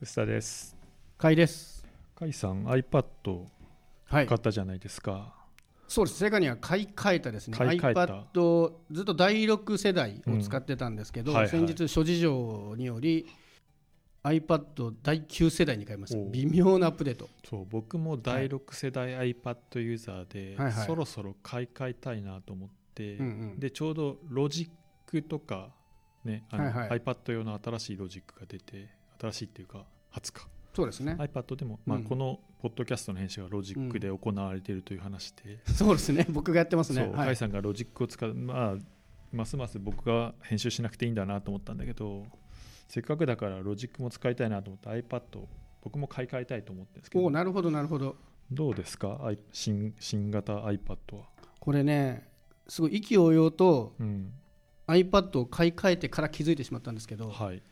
臼田です。買いです。甲斐さん iPad はい買。ったじゃないですか。そうです。正確には買い替えたですね。iPad ずっと第6世代を使ってたんですけど、うんはいはい先日諸事情により iPad 第9世代に変えました微妙なアップデート。そう僕も第6世代 iPad ユーザーで、はいはいそろそろ買い替えたいなと思って、うんうんでちょうどロジックとかねあの、はいはい iPad 用の新しいロジックが出て新しいっていうか初かそうですね。iPad でも、まあ、うんこのポッドキャストの編集がロジックで行われているという話で、そうですね。僕がやってますそうね。はい。甲斐さんがロジックを使うまあますます僕が編集しなくていいんだなと思ったんだけどせっかくだからロジックも使いたいなと思って iPad を僕も買い替えたいと思ってるんですけどおお、なるほどなるほど。どうですか？新新型 iPad は、これね、すごい意気揚々とうん、iPad を買い替えてから気づいてしまったんですけど、はい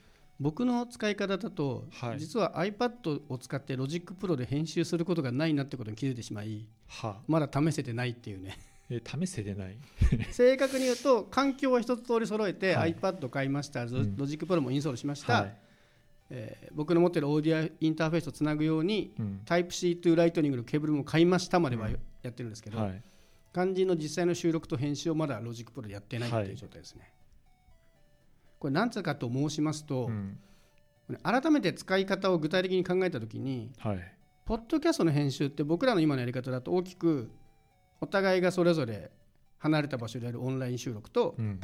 僕の使い方だと、はい。実は iPad を使って Logic Pro で編集することがないなってことに気づいてしまい、はまだ試せてないっていうね。え試せてない？正確に言うと環境は一つ通り揃えて、はい。iPad 買いましたロうん。 Logic Pro もインストールしました、はい。えー僕の持ってるオーディオインターフェースとつなぐようにうん。タイプ C to ライトニングのケーブルも買いましたまではうん。やってるんですけど、はい。肝心の実際の収録と編集をまだ Logic Pro でやってないってはい。いう状態ですね、これ何つうかと申しますと、うん。改めて使い方を具体的に考えたときにはい。ポッドキャストの編集って僕らの今のやり方だと大きくお互いがそれぞれ離れた場所でやるオンライン収録とうん。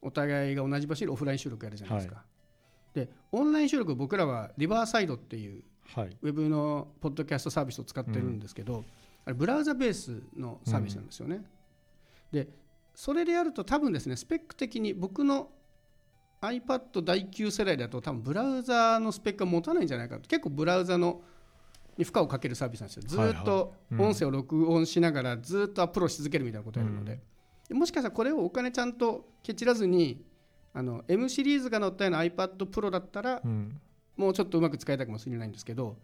お互いが同じ場所でオフライン収録やるじゃないですか。でオンライン収録僕らはリバーサイドっていうはい。ウェブのポッドキャストサービスを使ってるんですけど、あれブラウザベースのサービスなんですよね。でそれでやると多分ですねスペック的に僕の iPad 第9世代だと多分ブラウザのスペックが持たないんじゃないかと。結構ブラウザのに負荷をかけるサービスなんですよ。ずーっと音声を録音しながらずーっとアップロードし続けるみたいなことをやるので,で、もしかしたらこれをお金ちゃんとケチらずにあの M シリーズが載ったような iPad Pro だったらうん。もうちょっとうまく使いたいかもしれないんですけど。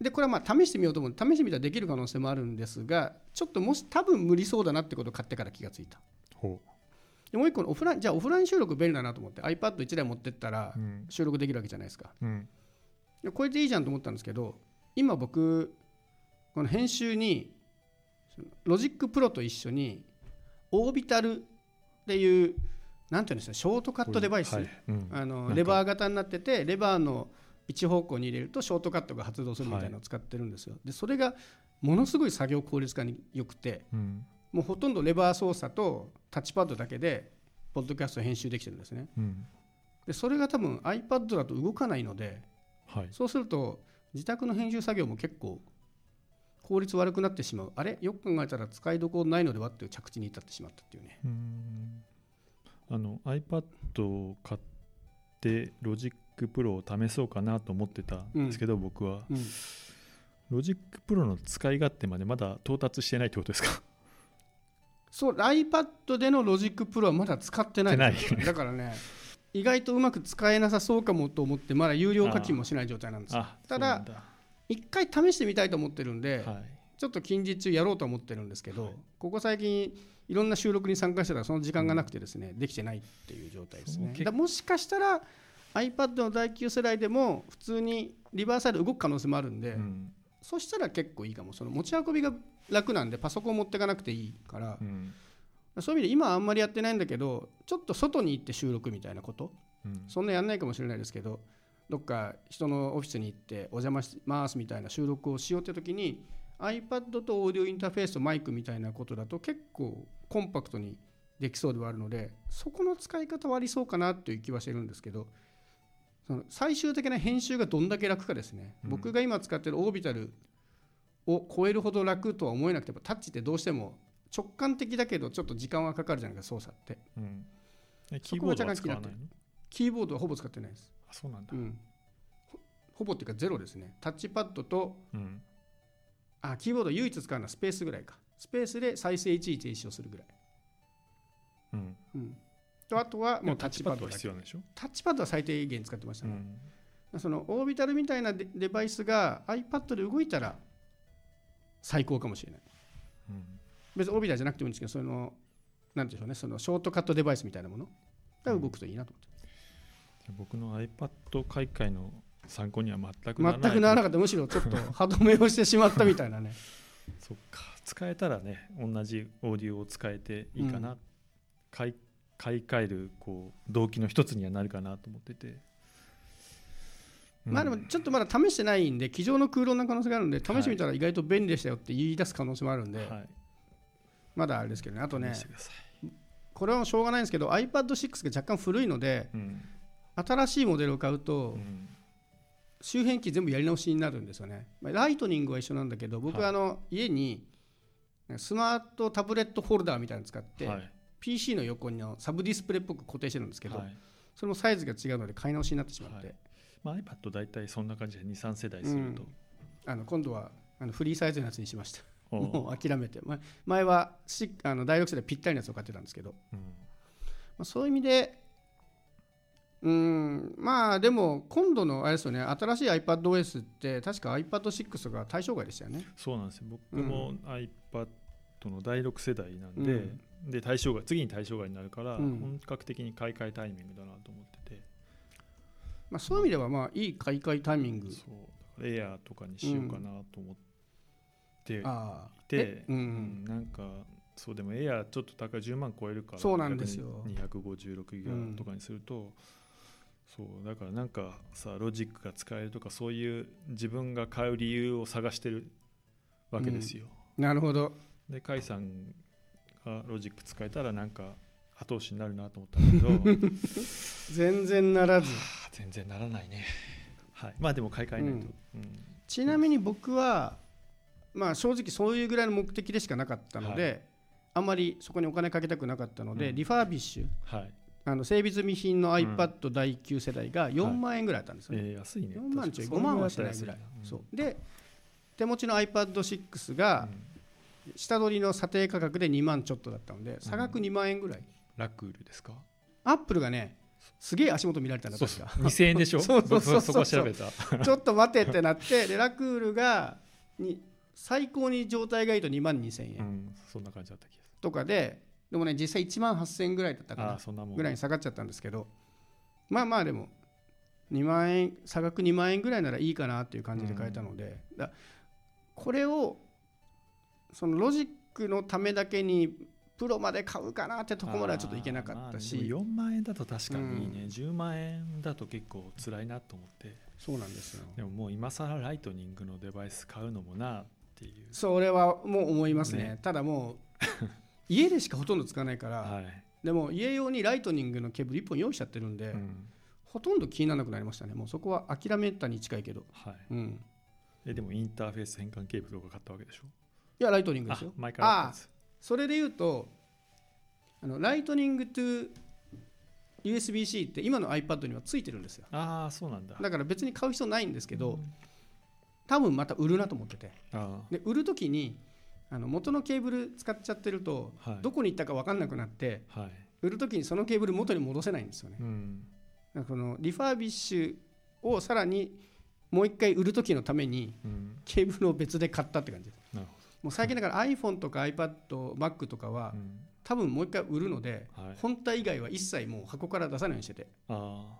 でこれはまあ試してみようと思って試してみたらできる可能性もあるんですがちょっともし多分無理そうだなってことを買ってから気がついた。ほでもう一個のオフラインじゃあオフライン収録便利だなと思って iPad1 台持ってったら収録できるわけじゃないですか。うん。でこれでいいじゃんと思ったんですけど今僕この編集に Logic Pro と一緒に Orbital っていうなんていうんですかショートカットデバイス、はい。うん。あのレバー型になっててレバーの一方向に入れるとショートカットが発動するみたいなのを使ってるんですよ、でそれがものすごい作業効率化に良くてうんもうほとんどレバー操作とタッチパッドだけでポッドキャスト編集できてるんですね。うん。でそれが多分 iPad だと動かないのではい。そうすると自宅の編集作業も結構効率悪くなってしまう。あれ？よく考えたら使いどころないのではっていう着地に至ってしまったっていうね。うん。あの iPad を買って Logic Pro を試そうかなと思ってたんですけど、僕はうん。 Logic Pro の使い勝手までまだ到達してないってことですか？そう iPad での Logic Pro はまだ使ってないんですよ使ってだからね意外とうまく使えなさそうかもと思ってまだ有料課金もしない状態なんですただ一回試してみたいと思ってるんで、はい。ちょっと近日中やろうと思ってるんですけど、はい。ここ最近いろんな収録に参加してたらその時間がなくてですね、できてないっていう状態ですね。だもしかしたら iPad の第9世代でも普通にリバーサイド動く可能性もあるんで、うん。そしたら結構いいかも。その持ち運びが楽なんでパソコン持っていかなくていいから。う、ん。そういう意味で今はあんまりやってないんだけどちょっと外に行って収録みたいなこと。うん。そんなやんないかもしれないですけどどっか人のオフィスに行ってお邪魔しますみたいな収録をしようって時に iPad とオーディオインターフェースとマイクみたいなことだと結構コンパクトにできそうではあるのでそこの使い方はありそうかなという気はしてるんですけどその最終的な編集がどんだけ楽かですね、うん。僕が今使ってるオービタルを超えるほど楽とは思えなくてタッチってどうしても直感的だけどちょっと時間はかかるじゃないか操作って。うん。キーボードは使わないの？キーボードはほぼ使ってないです。あそうなんだ。うん、ほほぼっていうかゼロですね。タッチパッドとうん。あキーボード唯一使うのはスペースぐらいか。スペースで再生一時停止をするぐらい、うん。うん、とあとはもうタッチパッドは必要なんでしょ？タッチパッドは最低限使ってましたね、うん。そのオービタルみたいなデデバイスが iPad で動いたら最高かもしれない。うん別にオービタルじゃなくてもいいんですけどそのなんでしょうね。そのショートカットデバイスみたいなもの。が動くといいなと思って、じゃあ僕の iPad 買い替えの参考には全くならない。全くならなかった。むしろちょっと歯止めをしてしまったみたいなね。そっか。使えたらね同じオーディオを使えていいかな、う買い買い替えるこう動機の一つにはなるかなと思ってて、うんまあでもちょっとまだ試してないんで机上の空論な可能性があるんで試してみたら意外と便利でしたよって言い出す可能性もあるんで、はい。まだあれですけどね。あとねこれはしょうがないんですけど iPad6 が若干古いのでうん。新しいモデルを買うとうん。周辺機全部やり直しになるんですよね、まあライトニングは一緒なんだけど僕あの家にスマートタブレットホルダーみたいなの使って、はい。PC の横にのサブディスプレイっぽく固定してるんですけど、はい。それもサイズが違うので買い直しになってしまって、はいまあ、iPad 大体そんな感じで23世代すると、あの今度はあのフリーサイズのやつにしました。もう諦めて、ま前はしあの第6世代ぴったりのやつを買ってたんですけど、うん。まあ、そういう意味でうんまあでも今度のあれですよね。新しい iPadOS って確か iPad6 が対象外でしたよね。そうなんですよ。僕も iPad の第6世代なんで,、うん。で対象外次に対象外になるから、うん。本格的に買い替えタイミングだなと思っててまあ、そういう意味ではまあいい買い替えタイミング。そうエアーとかにしようかなと思って。いああ。てえ、ううん。んなんかそうでもエアーちょっと高い10万超えるからそうなんですよ。逆に256ギガとかにすると、そうだからなんかさロジックが使えるとかそういう自分が買う理由を探してるわけですよ、なるほど。で甲斐さんがロジック使えたらなんか後押しになるなと思ったんだけど。全然ならず。あ全然ならないね。はい。まあでも買い替えないと、うん。ちなみに僕はまあ正直そういうぐらいの目的でしかなかったので、あんまりそこにお金かけたくなかったので、うん。リファービッシュ。はい。あの整備済み品のん。iPad 第9世代が4万円ぐらいあったんですよね、えー安いね。4万ちょい確か5万はしてないぐらい、そう。でで手持ちの iPad6 が下取りの査定価格で2万ちょっとだったので差額2万円ぐらい、ラクールですか？アップルがねすげえ足元見られたんだそうそう。確か。2000円でしょ？そうそうそうそこ調べた。ちょっと待てってなってでラクールがに最高に状態がいいと2万2000円。うんそんな感じだった気がすとかででもね実際1万8000円ぐらいだったかなぐらいに下がっちゃったんですけどまあまあでも2万円差額2万円ぐらいならいいかなっていう感じで買えたので、だこれをそのロジックのためだけにプロまで買うかなってとこまではちょっといけなかったし、まあでも4万円だと確かにいいね、10万円だと結構辛いなと思って。そうなんですよ。でももう今更 Lightning のデバイス買うのもなっていう。それはもう思いますね。ね。ただもう 家でしかほとんど使わないから、はい、でも家用に Lightning のケーブル1本用意しちゃってるんで、うん。ほとんど気にならなくなりましたね。もうそこは諦めたに近いけど、はい、うん、えでもインターフェース変換ケーブルとか買ったわけでしょ？いや Lightning ですよ。あ前からあそれで言うとあのライトニング to USB-C って今の iPad にはついてるんですよ。ああそうなんだ。だから別に買う必要ないんですけど、うん。多分また売るなと思ってて。あで売る時にあの元のケーブル使っちゃってると、はい。どこに行ったか分かんなくなってあはい。売る時にそのケーブル元に戻せないんですよね。うん。だからこのリファービッシュをさらにもう一回売る時のためにうん。ケーブルを別で買ったって感じですもう最近だから iPhone とか iPad、Mac とかは多分もう一回売るのではい、本体以外は一切もう箱から出さないようにしてて。あ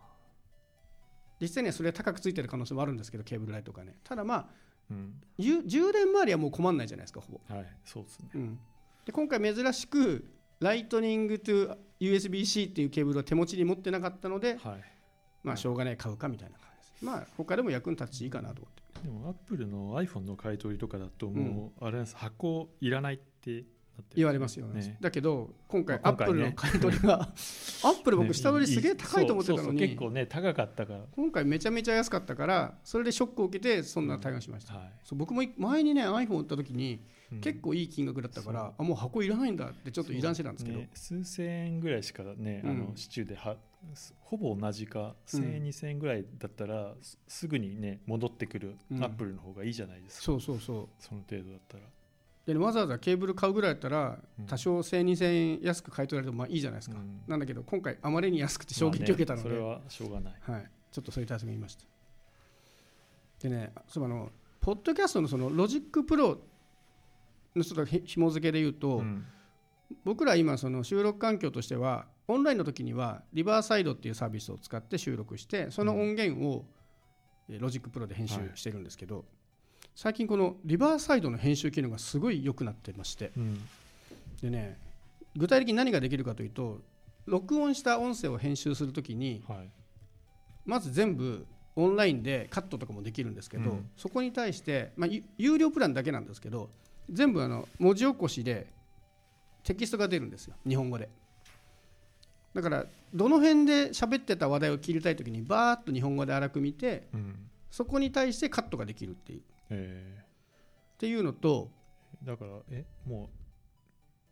実際にはそれは高くついてる可能性もあるんですけどケーブルライトがね。ただまああうん。充電周りはもう困んないじゃないですかほぼ、はい。そうですね。うん、で今回珍しくLightning to USB-C っていうケーブルを手持ちに持ってなかったのではい。まあしょうがない買うかみたいなまあ他でも役に立つしいいかなと思って。でもアップルの iPhone の買い取りとかだともうあれです箱いらないって言われますよね。ね。だけど今回アップルの買い取りが アップル僕下取りすげえ高いと思ってたのに。結構ね高かったから。今回めちゃめちゃ安かったからそれでショックを受けてそんな対応しました、僕も前にね iPhone 売った時にうん結構いい金額だったから、あもう箱いらないんだってちょっと油断してたんですけど、ね数千円ぐらいしかね、あうん。の市中ではすほぼ同じかうん。1000円、2000円ぐらいだったらすすぐにね戻ってくるうん。アップルの方がいいじゃないですか、そうそうそう。その程度だったら。でわざわざケーブル買うぐらいだったらうん。多少1000、2000円安く買い取られてもまあいいじゃないですか、うん。なんだけど今回あまりに安くて衝撃を受けたので、それはしょうがない。はい、ちょっとそういう対策が言いました。でねそうあのポッドキャストのその Logic Pro のちょっとひ紐付けで言うと、うん。僕ら今その収録環境としてはオンラインの時にはリバーサイドっていうサービスを使って収録してその音源を Logic Pro で編集してるんですけど、最近このリバーサイドの編集機能がすごい良くなってましてうん。でね具体的に何ができるかというと録音した音声を編集するときにはい。まず全部オンラインでカットとかもできるんですけど、うん。そこに対して、まあ、ゆ有料プランだけなんですけど全部あの文字起こしでテキストが出るんですよ。日本語で。だからどの辺で喋ってた話題を切りたい時にバーッと日本語で荒く見てうん。そこに対してカットができるっていう。っえ。ていうのとーだからえもう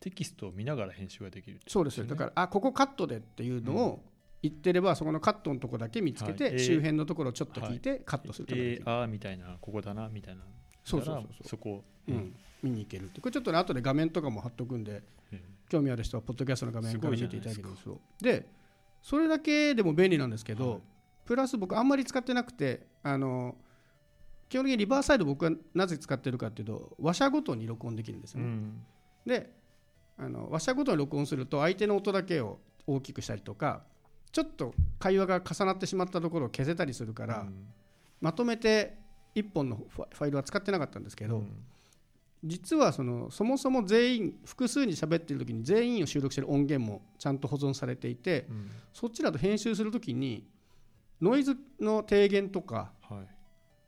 テキストを見ながら編集ができるってそうですよ。だからあここカットでっていうのを言ってればそこのカットのとこだけ見つけて、はい。えー。周辺のところをちょっと聞いてカットするとかできる。えー、あーみたいなここだなみたいな。そうそうそうそう。そこ、うん、見に行けるって。これちょっとね後で画面とかも貼っとくんでえ興味ある人はポッドキャストの画面から見ていただけるんでそれだけでも便利なんですけど、はい。プラス僕あんまり使ってなくてあの基本的にリバーサイド僕はなぜ使ってるかっていうと話者ごとに録音できるんですよね、うん。であの話者ごとに録音すると相手の音だけを大きくしたりとかちょっと会話が重なってしまったところを消せたりするから、うん。まとめて1本のファファイルは使ってなかったんですけど、うん実はそのそもそも全員複数に喋ってる時に全員を収録してる音源もちゃんと保存されていてうん。そっちだと編集する時にノイズの低減とかはい。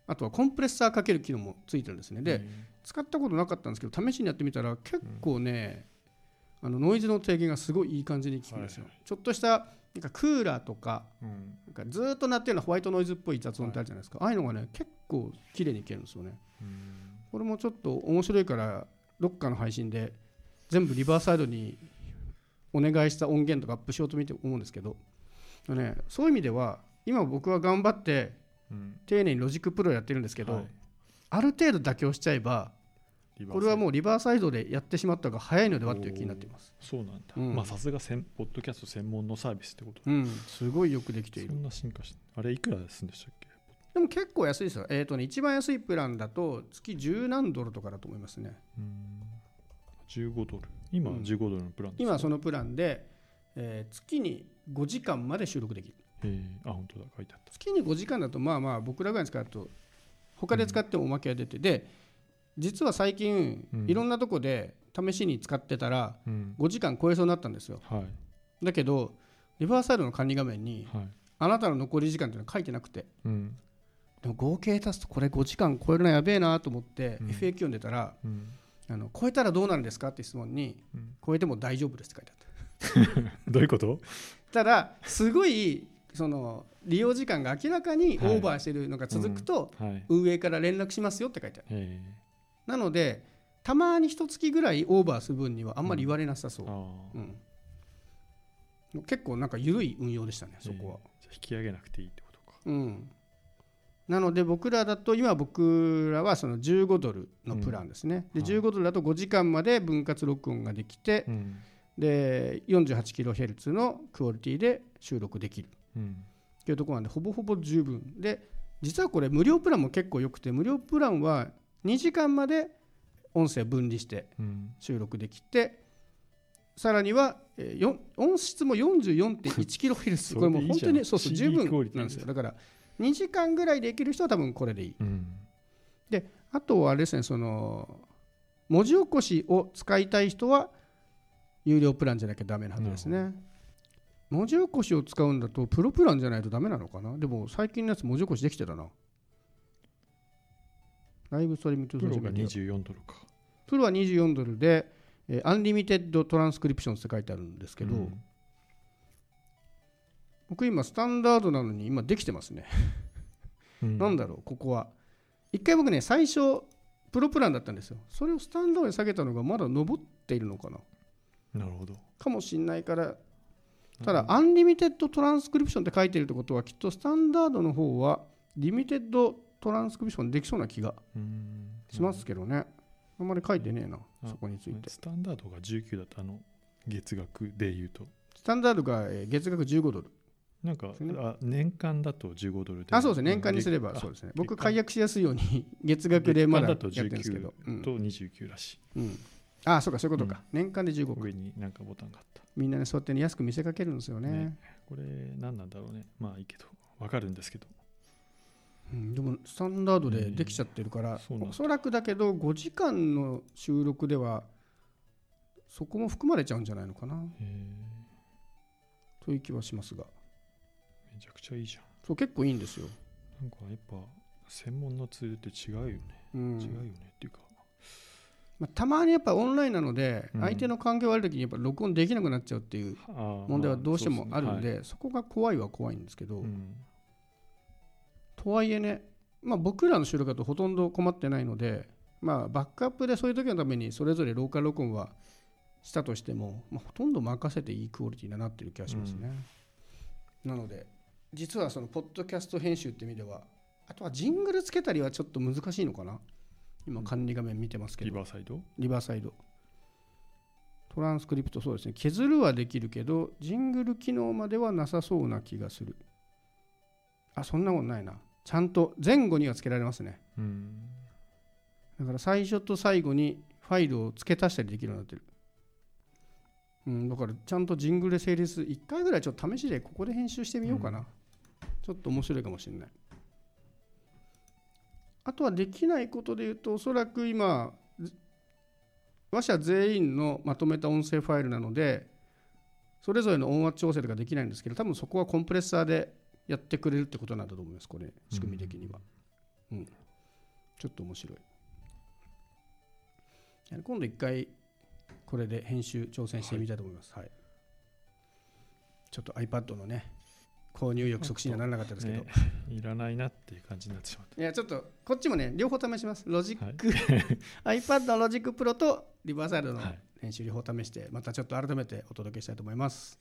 あとはコンプレッサーかける機能もついてるんですね。でうん使ったことなかったんですけど試しにやってみたら結構ね、あのノイズの低減がすごいいい感じに効くんですよ、はいちょっとしたなんかクーラーとかうん。なんかずーっと鳴ってるようなホワイトノイズっぽい雑音ってあるじゃないですか、ああいうのがね結構綺麗にいけるんですよね。うんこれもちょっと面白いからどっかの配信で全部リバーサイドにお願いした音源とかアップしようと見て思うんですけど、ね、そういう意味では今僕は頑張ってうん。丁寧に Logic Pro やってるんですけど、はい。ある程度妥協しちゃえばこれはもうリバーサイドでやってしまった方が早いのではっていう気になっています。そうなんだ、うん。まあさすが専ポッドキャスト専門のサービスってこと。うん、すごいよくできている。そんな進化してあれいくらするんでしたっけ？でも結構安いですよ、えーとね、一番安いプランだと月10何ドルとかだと思いますね。うん15ドル。今うん。15ドルのプランですか、今そのプランで、えー月に5時間まで収録できる。えー。あ本当だ。書いてあった。月に5時間だとまあまあ僕らぐらいに使うと他で使ってもおまけが出てで実は最近うん。いろんなとこで試しに使ってたらうん。5時間超えそうになったんですよ。はい。だけどリバーサイドの管理画面にはい。あなたの残り時間っていうのは書いてなくて。うんでも合計足すとこれ5時間超えるのやべえなと思ってうん。FAQ 読んでたらうん。あの超えたらどうなるんですかって質問にうん。超えても大丈夫ですって書いてあった。どういうこと？ただすごいその利用時間が明らかにオはい。ーバーしてるのが続くと、はい。運営から連絡しますよって書いてある。え。なのでたまに一月ぐらいオーバーする分にはあんまり言われなさそう。うん。結構なんか緩い運用でしたねあそこは、引き上げなくていいってことか。うんなので僕らだと今僕らはその15ドルのプランですね、でうん。はい。15ドルだと5時間まで分割録音ができて、うん。で 48kHz のクオリティで収録できる。うん。っていうところなんでほぼほぼ十分。で実はこれ無料プランも結構良くて無料プランは2時間まで音声分離してうん。収録できてさらには、え音質も 44.1kHz それこれもう本当にそうそう十分なんですよ。だから2時間ぐらいできる人は多分これでいい。うん。あとはあれですねその文字起こしを使いたい人は有料プランじゃなきゃダメなはずですね。文字起こしを使うんだとプロプランじゃないとダメなのかな？でも最近のやつ文字起こしできてたな。 live stream to プロがー social media 24ドルか。プロは24ドルで、えーアンリミテッドトランスクリプションって書いてあるんですけど、うん僕今スタンダードなのに今できてますね、うん。なんだろうここは。一回僕ね最初プロプランだったんですよ。それをスタンダードに下げたのがまだ上っているのかな。なるほど。かもしんないから。ただ、アンリミテッドトランスクリプションって書いてるってことはきっとスタンダードの方はリミテッドトランスクリプションできそうな気がうん。しますけどね、あんまり書いてねえなあそこについて。スタンダードが19だとあの月額で言うと。スタンダードがえー月額15ドルなんかすね。あ年間だと15ドルで。あそうですね。年間にすればあそうですね。月僕解約しやすいように 月額でまだやってるんですけど、うん。19と29らしい、うん。あそうかそういうことか、年間で15か。上になんかボタンがあった。みんなねそうやってね安く見せかけるんですよね。ね。これ何なんだろうね。まあいいけどわかるんですけど。うん、でもスタンダードでできちゃってるから、そうなんだ。おそらくだけど5時間の収録ではそこも含まれちゃうんじゃないのかな。へえ。という気はしますがめちゃくちゃいいじゃん。そう結構いいんですよ、なんかやっぱ専門のツールって違うよね、うん。違うよねっていうか。まあ、たまにやっぱオンラインなのでうん。相手の環境が悪い時にやっぱ録音できなくなっちゃうっていう問題はどうしてもあるんまでそこが怖いは怖いんですけど、うん。とはいえね、まあ、僕らの収録だとほとんど困ってないので、まあ、バックアップでそういう時のためにそれぞれローカル録音はしたとしても、まあ、ほとんど任せていいクオリティになってる気がしますね。なので実はそのポッドキャスト編集って意味ではあとはジングルつけたりはちょっと難しいのかな？今管理画面見てますけリど、バーサイド？リバーサイド。トランスクリプトそうですね。削るはできるけどジングル機能まではなさそうな気がする。あそんなことないな。ちゃんと前後にはつけられますね。うん。だから最初と最後にファイルを付け足したりできるようになってる。うんだからちゃんとジングルで成立1回ぐらいちょっと試しでここで編集してみようかな、ちょっと面白いかもしれない。あとはできないことで言うとおそらく今ず話者全員のまとめた音声ファイルなのでそれぞれの音圧調整とかできないんですけど多分そこはコンプレッサーでやってくれるってことなんだと思いますこれ仕組み的には、うん。ちょっと面白い。今度一回これで編集挑戦してみたいと思います、はい。ちょっと iPad のね購入欲促進にはならなかったですけど、ねいらないなっていう感じになってしまった。いやちょっとこっちもね両方試します。ロジッはい。ク、iPad のロジックプロとリバーサイドのはい。編集両方試してまたちょっと改めてお届けしたいと思います